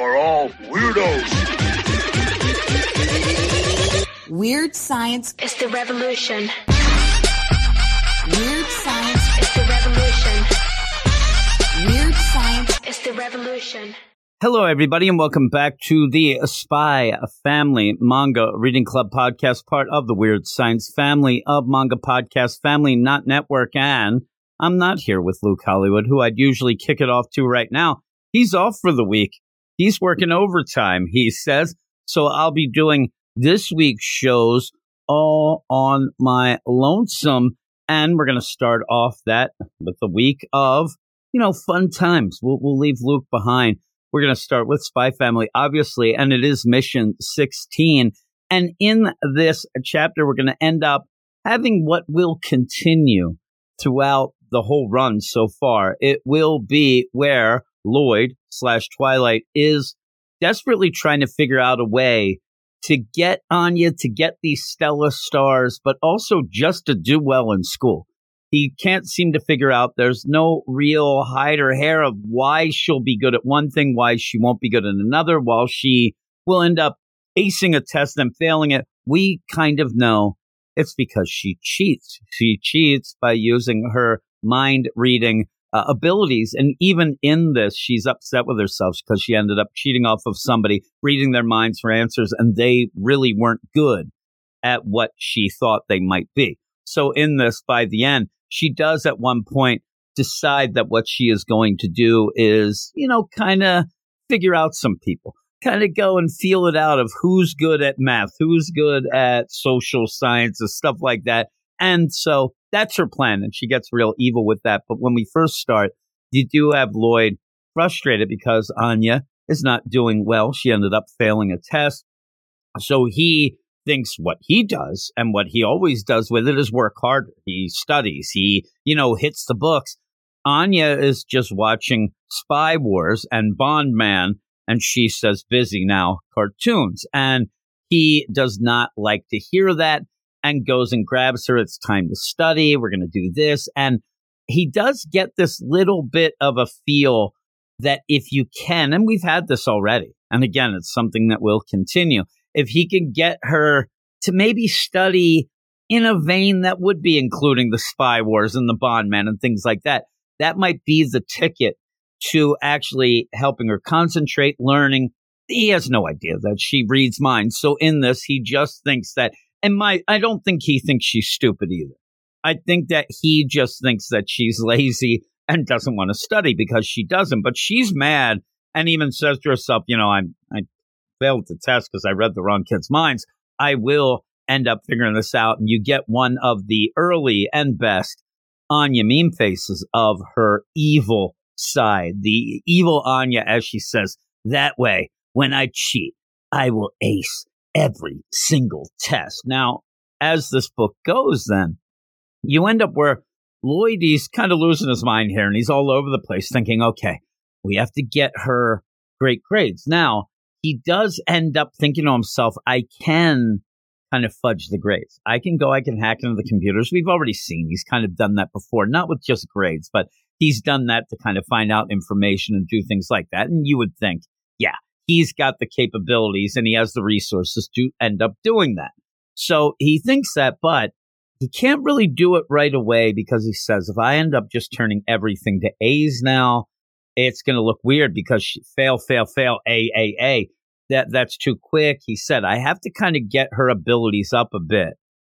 are all weirdos. Weird science is the revolution. Weird science is the revolution. Weird science is the revolution. Hello, everybody, and welcome back to the Spy Family Manga Reading Club podcast, part of the Weird Science family of manga podcast family, not network. And I'm not here with Luke Hollywood, who I'd usually kick it off to right now. He's off for the week. He's working overtime, he says. So I'll be doing this week's shows all on my lonesome. And we're going to start off that with the week of, you know, fun times. We'll, we'll leave Luke behind. We're going to start with Spy Family, obviously, and it is mission 16. And in this chapter, we're going to end up having what will continue throughout the whole run so far. It will be where Lloyd slash Twilight is desperately trying to figure out a way to get Anya to get these Stella stars, but also just to do well in school he can't seem to figure out there's no real hide or hair of why she'll be good at one thing, why she won't be good at another, while she will end up acing a test and failing it. We kind of know it's because she cheats. She cheats by using her mind reading uh, abilities. And even in this, she's upset with herself because she ended up cheating off of somebody, reading their minds for answers, and they really weren't good at what she thought they might be. So in this, by the end, she does at one point decide that what she is going to do is, you know, kind of figure out some people, kind of go and feel it out of who's good at math, who's good at social sciences, stuff like that. And so that's her plan. And she gets real evil with that. But when we first start, you do have Lloyd frustrated because Anya is not doing well. She ended up failing a test. So he thinks what he does and what he always does with it is work harder. He studies, he, you know, hits the books. Anya is just watching Spy Wars and Bond Man, and she says, busy now, cartoons. And he does not like to hear that and goes and grabs her. It's time to study. We're going to do this. And he does get this little bit of a feel that if you can, and we've had this already, and again, it's something that will continue if he can get her to maybe study in a vein that would be including the spy wars and the bond man and things like that, that might be the ticket to actually helping her concentrate, learning. He has no idea that she reads minds. So in this, he just thinks that, and my, I don't think he thinks she's stupid either. I think that he just thinks that she's lazy and doesn't want to study because she doesn't, but she's mad and even says to herself, you know, I'm, I failed the test because I read the wrong kid's minds, I will end up figuring this out. And you get one of the early and best Anya meme faces of her evil side. The evil Anya, as she says, that way, when I cheat, I will ace every single test. Now, as this book goes, then you end up where Lloyd is kind of losing his mind here and he's all over the place thinking, okay, we have to get her great grades. Now, he does end up thinking to himself, I can kind of fudge the grades. I can go, I can hack into the computers. We've already seen he's kind of done that before, not with just grades, but he's done that to kind of find out information and do things like that. And you would think, yeah, he's got the capabilities and he has the resources to end up doing that. So he thinks that, but he can't really do it right away because he says, if I end up just turning everything to A's now, it's going to look weird because fail, fail, fail, A, A, A. That that's too quick. He said, I have to kind of get her abilities up a bit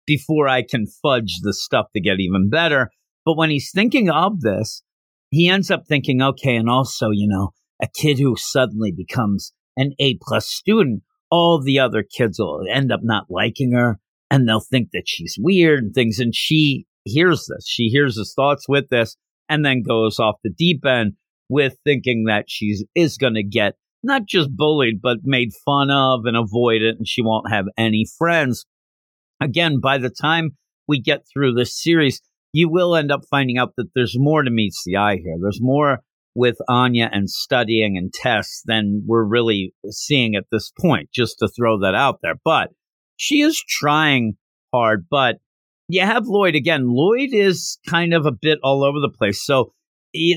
before I can fudge the stuff to get even better. But when he's thinking of this, he ends up thinking, okay, and also, you know, a kid who suddenly becomes an A plus student, all the other kids will end up not liking her and they'll think that she's weird and things. And she hears this. She hears his thoughts with this and then goes off the deep end with thinking that she is going to get not just bullied, but made fun of and avoided, and she won't have any friends. Again, by the time we get through this series, you will end up finding out that there's more to meets the eye here. There's more with Anya and studying and tests than we're really seeing at this point, just to throw that out there. But she is trying hard, but you have Lloyd again. Lloyd is kind of a bit all over the place. So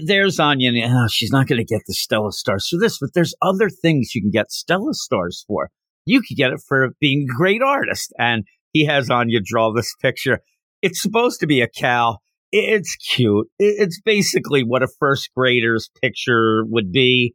there's Anya. And, oh, she's not going to get the Stella stars for this, but there's other things you can get Stella stars for. You could get it for being a great artist. And he has Anya draw this picture. It's supposed to be a cow. It's cute. It's basically what a first grader's picture would be,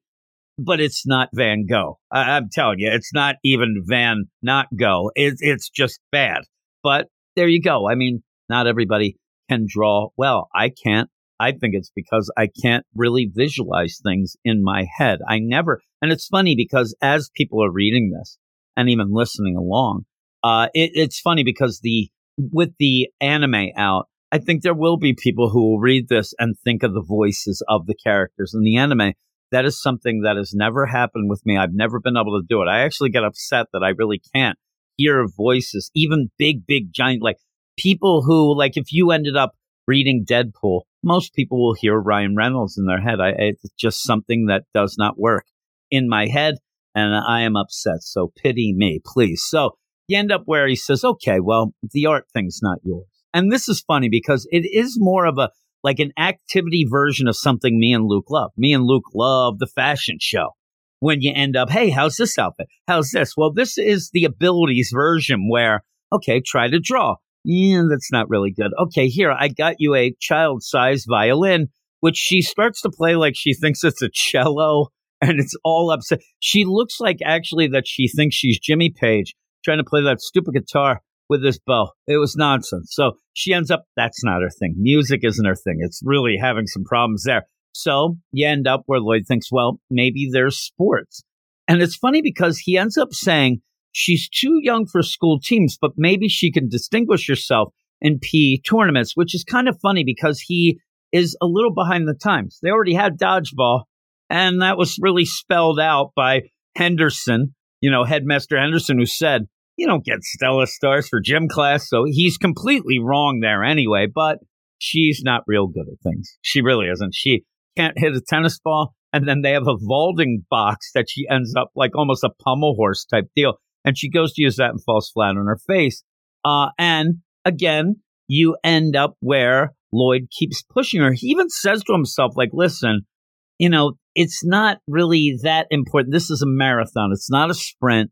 but it's not Van Gogh. I- I'm telling you, it's not even Van not Go. It- it's just bad. But there you go. I mean, not everybody can draw well. I can't. I think it's because I can't really visualize things in my head. I never, and it's funny because as people are reading this and even listening along, uh, it, it's funny because the with the anime out, I think there will be people who will read this and think of the voices of the characters in the anime. That is something that has never happened with me. I've never been able to do it. I actually get upset that I really can't hear voices, even big, big, giant, like people who, like, if you ended up reading Deadpool, most people will hear Ryan Reynolds in their head. I, it's just something that does not work in my head, and I am upset. So pity me, please. So you end up where he says, okay, well, the art thing's not yours. And this is funny because it is more of a, like an activity version of something me and Luke love. Me and Luke love the fashion show. When you end up, hey, how's this outfit? How's this? Well, this is the abilities version where, okay, try to draw. Yeah, that's not really good. Okay, here, I got you a child sized violin, which she starts to play like she thinks it's a cello and it's all upset. She looks like actually that she thinks she's Jimmy Page trying to play that stupid guitar with this bow. It was nonsense. So she ends up, that's not her thing. Music isn't her thing. It's really having some problems there. So you end up where Lloyd thinks, well, maybe there's sports. And it's funny because he ends up saying she's too young for school teams, but maybe she can distinguish herself in P tournaments, which is kind of funny because he is a little behind the times. They already had dodgeball, and that was really spelled out by Henderson, you know, Headmaster Henderson, who said, you don't get Stella stars for gym class. So he's completely wrong there anyway, but she's not real good at things. She really isn't. She can't hit a tennis ball. And then they have a vaulting box that she ends up like almost a pommel horse type deal. And she goes to use that and falls flat on her face. Uh, and again, you end up where Lloyd keeps pushing her. He even says to himself, like, listen, you know, it's not really that important. This is a marathon. It's not a sprint.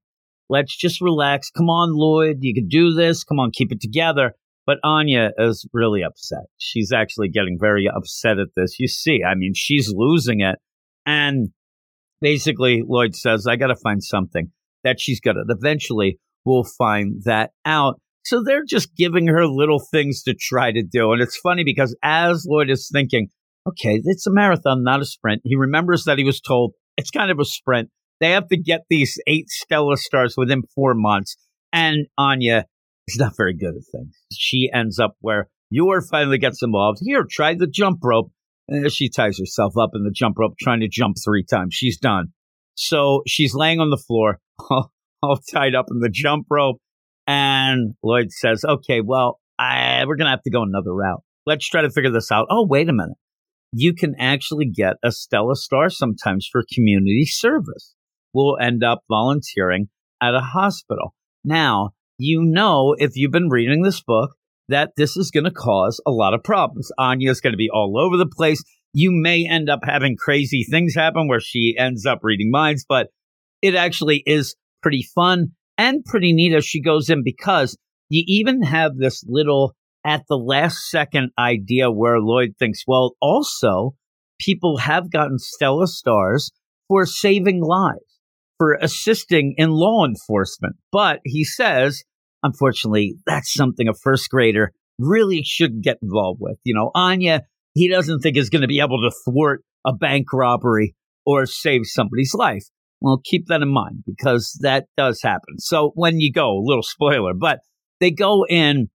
Let's just relax. Come on, Lloyd. You can do this. Come on, keep it together. But Anya is really upset. She's actually getting very upset at this. You see, I mean, she's losing it. And basically, Lloyd says, I got to find something that she's got to. Eventually, we'll find that out. So they're just giving her little things to try to do. And it's funny because as Lloyd is thinking, okay, it's a marathon, not a sprint, he remembers that he was told it's kind of a sprint. They have to get these eight Stella stars within four months. And Anya is not very good at things. She ends up where Yor finally gets involved. Here, try the jump rope. And she ties herself up in the jump rope, trying to jump three times. She's done. So she's laying on the floor, all, all tied up in the jump rope. And Lloyd says, okay, well, I, we're going to have to go another route. Let's try to figure this out. Oh, wait a minute. You can actually get a Stella Star sometimes for community service. We'll end up volunteering at a hospital. Now, you know, if you've been reading this book, that this is going to cause a lot of problems. Anya's going to be all over the place. You may end up having crazy things happen where she ends up reading minds, but it actually is pretty fun and pretty neat as she goes in because you even have this little at the last second idea where Lloyd thinks, well, also people have gotten Stella stars for saving lives, for assisting in law enforcement. But he says, unfortunately, that's something a first grader really shouldn't get involved with. You know, Anya, he doesn't think is going to be able to thwart a bank robbery or save somebody's life. Well, keep that in mind because that does happen. So when you go, a little spoiler, but they go in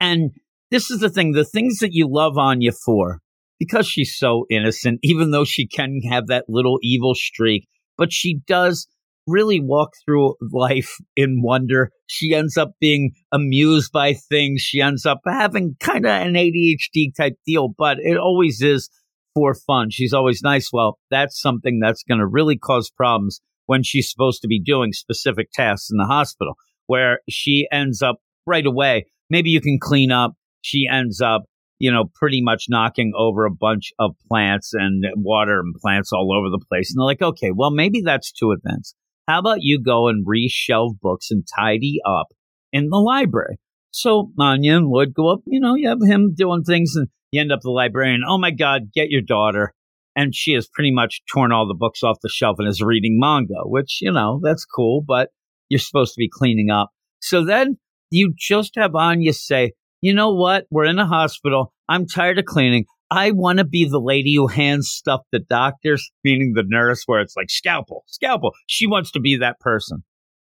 and this is the thing, the things that you love Anya for, because she's so innocent, even though she can have that little evil streak, but she does really walk through life in wonder. She ends up being amused by things. She ends up having kind of an ADHD type deal, but it always is for fun. She's always nice. Well, that's something that's going to really cause problems when she's supposed to be doing specific tasks in the hospital, where she ends up right away. Maybe you can clean up. She ends up you know, pretty much knocking over a bunch of plants and water and plants all over the place. And they're like, okay, well, maybe that's too advanced. How about you go and reshelve books and tidy up in the library? So Anya and Lloyd go up, you know, you have him doing things and you end up the librarian. Oh my God, get your daughter. And she has pretty much torn all the books off the shelf and is reading manga, which, you know, that's cool, but you're supposed to be cleaning up. So then you just have Anya say, you know what? We're in a hospital. I'm tired of cleaning. I want to be the lady who hands stuff to doctors, meaning the nurse, where it's like scalpel, scalpel. She wants to be that person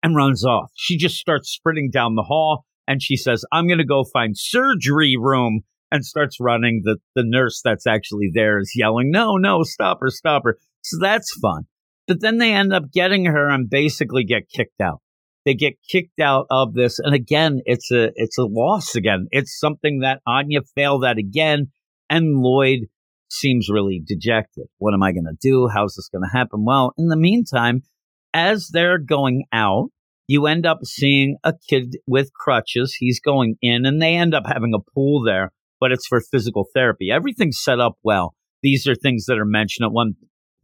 and runs off. She just starts sprinting down the hall and she says, I'm going to go find surgery room and starts running. The, the nurse that's actually there is yelling, No, no, stop her, stop her. So that's fun. But then they end up getting her and basically get kicked out. They get kicked out of this. And again, it's a, it's a loss again. It's something that Anya failed at again. And Lloyd seems really dejected. What am I going to do? How's this going to happen? Well, in the meantime, as they're going out, you end up seeing a kid with crutches. He's going in and they end up having a pool there, but it's for physical therapy. Everything's set up well. These are things that are mentioned at one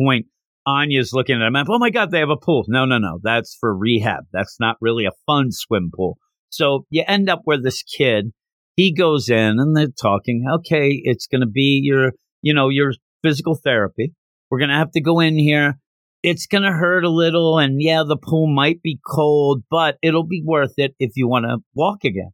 point. Anya's looking at him. Oh my God, they have a pool. No, no, no. That's for rehab. That's not really a fun swim pool. So you end up where this kid, he goes in and they're talking. Okay, it's going to be your, you know, your physical therapy. We're going to have to go in here it's going to hurt a little. And yeah, the pool might be cold, but it'll be worth it if you want to walk again.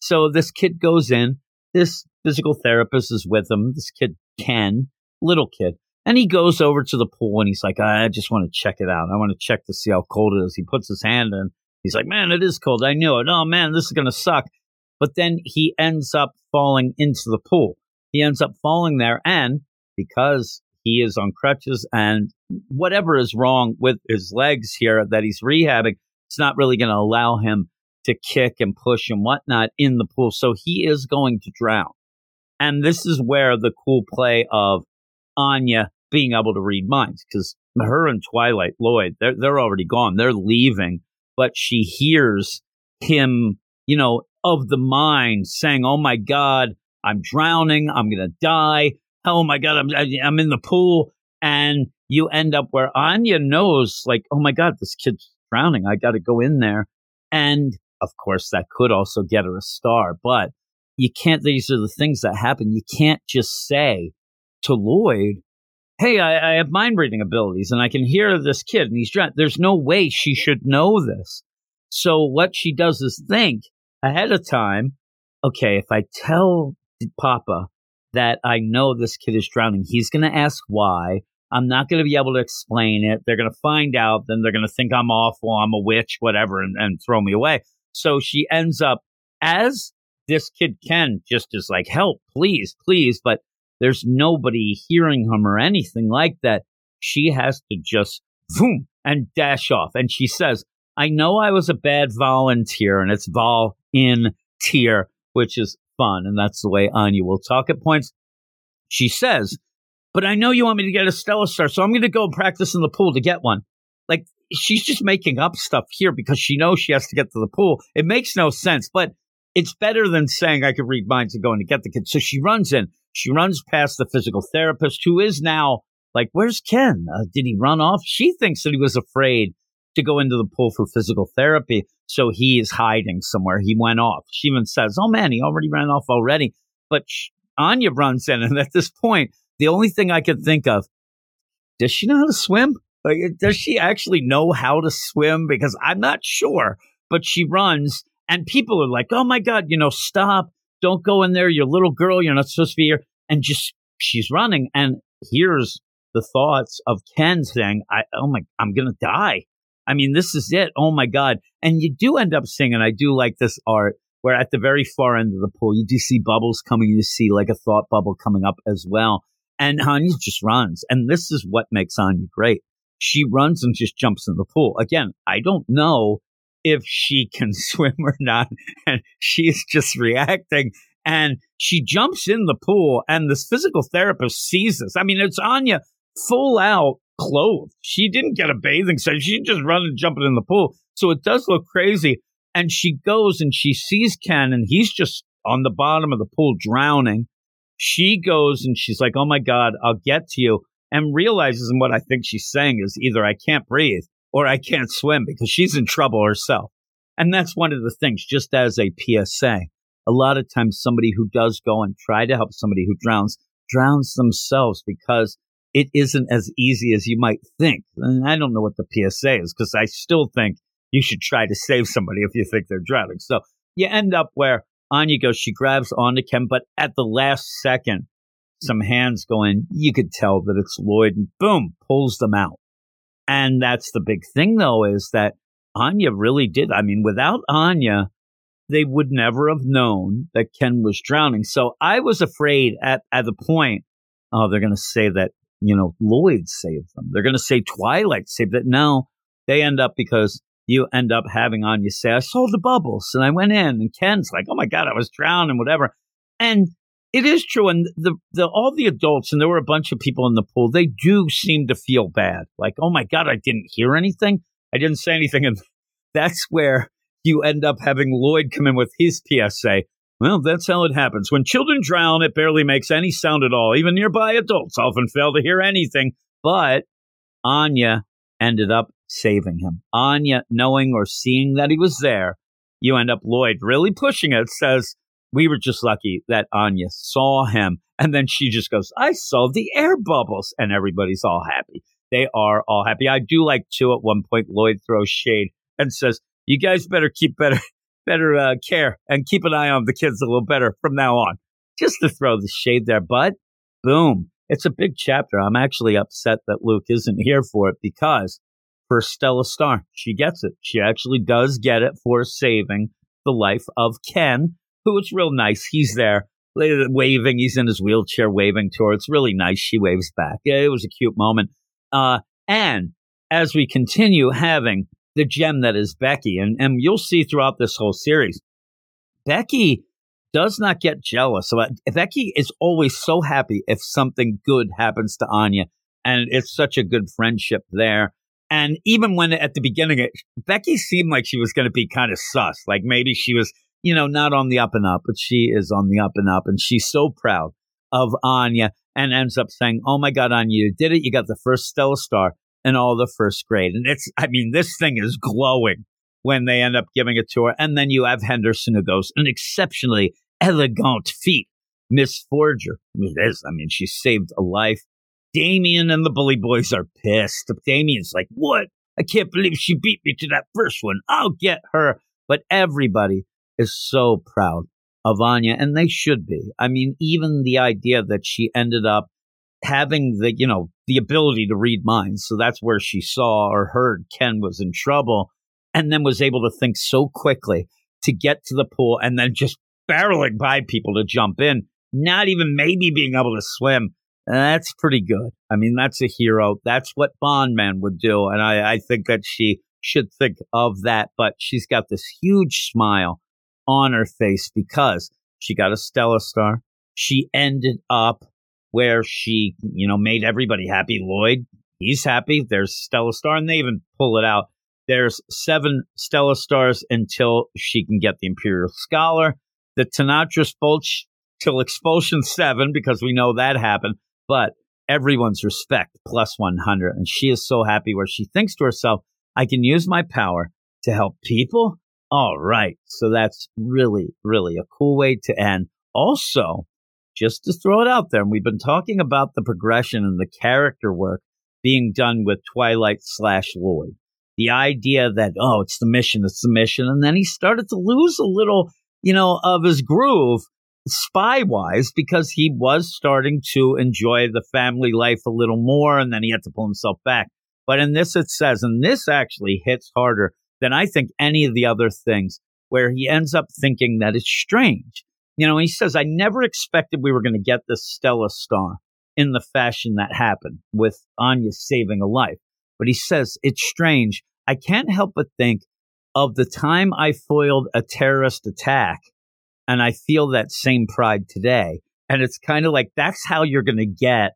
So this kid goes in. This physical therapist is with him. This kid, Ken, little kid. And he goes over to the pool and he's like, I just want to check it out. I want to check to see how cold it is. He puts his hand in. He's like, man, it is cold. I knew it. Oh, man, this is going to suck. But then he ends up falling into the pool. He ends up falling there. And because he is on crutches and whatever is wrong with his legs here that he's rehabbing, it's not really going to allow him to kick and push and whatnot in the pool. So he is going to drown. And this is where the cool play of Anya being able to read minds, because her and Twilight Lloyd, they're, they're already gone. They're leaving, but she hears him, you know, of the mind saying, Oh my God, I'm drowning. I'm going to die oh my god, I'm I'm in the pool, and you end up where Anya knows, like, oh my god, this kid's drowning. I got to go in there, and of course that could also get her a star, but you can't. These are the things that happen. You can't just say to Lloyd, "Hey, I, I have mind reading abilities, and I can hear this kid, and he's drowning." There's no way she should know this. So what she does is think ahead of time. Okay, if I tell Papa that I know this kid is drowning. He's going to ask why. I'm not going to be able to explain it. They're going to find out. Then they're going to think I'm awful, I'm a witch, whatever, and, and throw me away. So she ends up as this kid can just is like, help, please, please. But there's nobody hearing him or anything like that. She has to just boom and dash off. And she says, I know I was a bad volunteer, and it's vol in tier, which is fun. And that's the way Anya will talk at points. She says, but I know you want me to get a Stella Star, so I'm going to go practice in the pool to get one. Like, she's just making up stuff here because she knows she has to get to the pool. It makes no sense, but it's better than saying I could read minds and going to get the kid. So she runs in. She runs past the physical therapist who is now like, where's Ken? Uh, did he run off? She thinks that he was afraid to go into the pool for physical therapy. So he is hiding somewhere. He went off. She even says, Oh man, he already ran off already. But Anya runs in. And at this point, the only thing I could think of, does she know how to swim? Like, does she actually know how to swim? Because I'm not sure. But she runs and people are like, Oh my God, you know, stop. Don't go in there. You're a little girl. You're not supposed to be here. And just, she's running. And here's the thoughts of Ken saying, I, oh my, I'm going to die. I mean, this is it. Oh my God. And you do end up seeing, and I do like this art where at the very far end of the pool, you do see bubbles coming. You see like a thought bubble coming up as well. And Anya just runs. And this is what makes Anya great. She runs and just jumps in the pool. Again, I don't know if she can swim or not. And she's just reacting. And she jumps in the pool, and this physical therapist sees this. I mean, it's Anya full out clothed. She didn't get a bathing suit. She just run and jump in the pool. So it does look crazy. And she goes and she sees Ken and he's just on the bottom of the pool drowning. She goes and she's like, "Oh my god, I'll get to you," and realizes and what I think she's saying is either I can't breathe or I can't swim because she's in trouble herself. And that's one of the things, just as a PSA. A lot of times, somebody who does go and try to help somebody who drowns drowns themselves because it isn't as easy as you might think. And I don't know what the PSA is because I still think you should try to save somebody if you think they're drowning. So you end up where Anya goes, she grabs onto Ken, but at the last second, some hands go in. You could tell that it's Lloyd and boom, pulls them out. And that's the big thing though, is that Anya really did. I mean, without Anya, they would never have known that Ken was drowning. So I was afraid at, at the point, oh, they're going to say that, you know, Lloyd saved them. They're going to say Twilight saved it. No, they end up because you end up having Anya say, I saw the bubbles and I went in and Ken's like, oh my God, I was drowning, whatever. And it is true. And the, the, all the adults, and there were a bunch of people in the pool, they do seem to feel bad. Like, oh my God, I didn't hear anything. I didn't say anything. And that's where you end up having Lloyd come in with his PSA. Well, that's how it happens. When children drown, it barely makes any sound at all. Even nearby adults often fail to hear anything. But Anya ended up saving him. Anya, knowing or seeing that he was there, you end up Lloyd really pushing it, says, We were just lucky that Anya saw him. And then she just goes, I saw the air bubbles. And everybody's all happy. They are all happy. I do like, too, at one point, Lloyd throws shade and says, You guys better keep better. Better uh, care and keep an eye on the kids a little better from now on. Just to throw the shade there, but boom, it's a big chapter. I'm actually upset that Luke isn't here for it because for Stella Star. She gets it. She actually does get it for saving the life of Ken, who is real nice. He's there waving. He's in his wheelchair waving to her. It's really nice. She waves back. It was a cute moment. Uh, and as we continue having the gem that is Becky, and, and you'll see throughout this whole series, Becky does not get jealous. So Becky is always so happy if something good happens to Anya. And it's such a good friendship there. And even when at the beginning, it, Becky seemed like she was going to be kind of sus, like maybe she was, you know, not on the up and up, but she is on the up and up. And she's so proud of Anya and ends up saying, Oh my God, Anya, you did it. You got the first Stella Star in all the first grade. And it's, I mean, this thing is glowing when they end up giving it to her. And then you have Henderson who goes, An exceptionally elegant feat. Miss Forger. It is. I mean, she saved a life. Damian and the Bully Boys are pissed. Damian's like, What? I can't believe she beat me to that first one. I'll get her. But everybody is so proud of Anya, and they should be. I mean, even the idea that she ended up having the, you know, the ability to read minds. So that's where she saw or heard Ken was in trouble and then was able to think so quickly to get to the pool and then just barreling by people to jump in, not even maybe being able to swim. That's pretty good. I mean, that's a hero. That's what Bondman would do. And I, I think that she should think of that. But she's got this huge smile on her face because she got a Stella Star. She ended up where she, you know, made everybody happy. Lloyd, he's happy. There's Stella Star, and they even pull it out. There's seven Stella Stars until she can get the Imperial Scholar. The Tonitrus Bolts till expulsion seven, because we know that happened but everyone's respect plus 100. And she is so happy where she thinks to herself, I can use my power to help people. All right. So that's really, really a cool way to end. Also, just to throw it out there, and we've been talking about the progression and the character work being done with Twilight slash Lloyd. The idea that, oh, it's the mission, it's the mission. And then he started to lose a little, you know, of his groove spy wise because he was starting to enjoy the family life a little more and then he had to pull himself back. But in this, it says, and this actually hits harder than I think any of the other things, where he ends up thinking that it's strange. You know, he says, I never expected we were going to get this Stella star in the fashion that happened with Anya saving a life. But he says, it's strange. I can't help but think of the time I foiled a terrorist attack and I feel that same pride today. And it's kind of like that's how you're going to get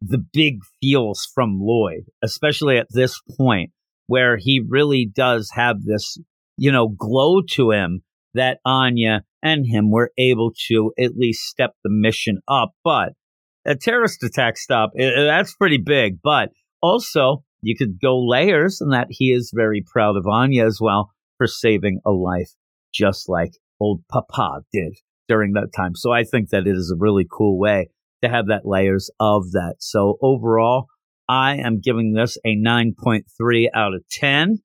the big feels from Lloyd, especially at this point where he really does have this, you know, glow to him that Anya and him were able to at least step the mission up. But a terrorist attack stop, eh, that's pretty big. But also, you could go layers and that he is very proud of Anya as well for saving a life, just like old Papa did during that time. So I think that it is a really cool way to have that layers of that. So overall, I am giving this a 9.3 out of 10.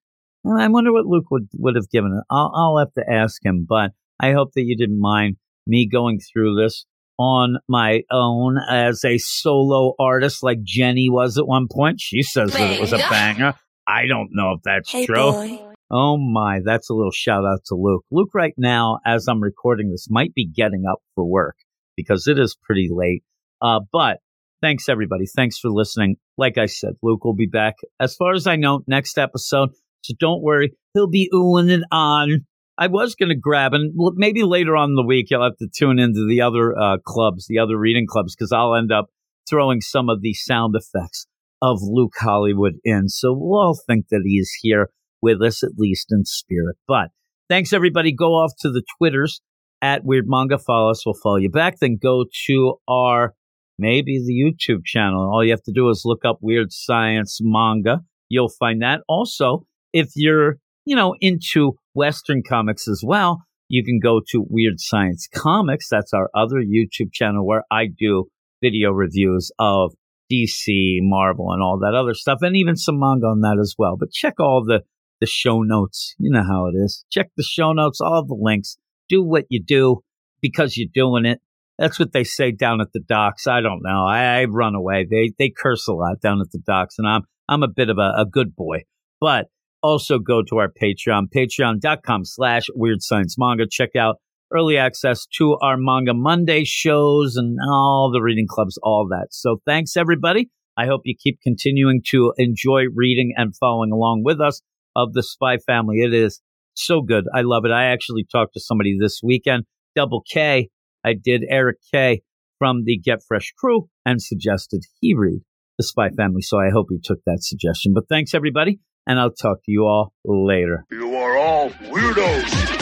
And I wonder what Luke would, would have given it. I'll, I'll have to ask him, but I hope that you didn't mind me going through this on my own as a solo artist like Jenny was at one point. She says that it was a banger. I don't know if that's Hey, true. boy. Oh my, that's a little shout out to Luke. Luke, right now, as I'm recording this, might be getting up for work because it is pretty late. Uh, but thanks everybody. Thanks for listening. Like I said, Luke will be back as far as I know next episode. So don't worry. He'll be oohing it on. I was going to grab and maybe later on in the week, you'll have to tune into the other uh, clubs, the other reading clubs, because I'll end up throwing some of the sound effects of Luke Hollywood in. So we'll all think that he's here with us, at least in spirit. But thanks, everybody. Go off to the Twitters at Weird Manga. Follow us. We'll follow you back. Then go to our maybe the YouTube channel. All you have to do is look up Weird Science Manga. You'll find that. Also, if you're, you know, into Western comics as well, you can go to Weird Science Comics. That's our other YouTube channel where I do video reviews of DC, Marvel, and all that other stuff, and even some manga on that as well. But check all the the show notes. You know how it is. Check the show notes, all the links. Do what you do because you're doing it. That's what they say down at the docks. I don't know. I, I run away. They they curse a lot down at the docks, and I'm I'm a bit of a, a good boy. But also go to our Patreon, patreon.com slash weird science manga. Check out early access to our Manga Monday shows and all the reading clubs, all that. So thanks everybody. I hope you keep continuing to enjoy reading and following along with us of the Spy Family. It is so good. I love it. I actually talked to somebody this weekend, Double K. I did Eric K from the Get Fresh crew and suggested he read the Spy Family. So I hope he took that suggestion. But thanks everybody. And I'll talk to you all later. You are all weirdos.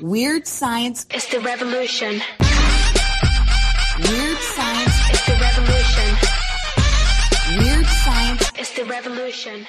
Weird science. is the revolution. Weird science. is the revolution. Weird science. is the revolution.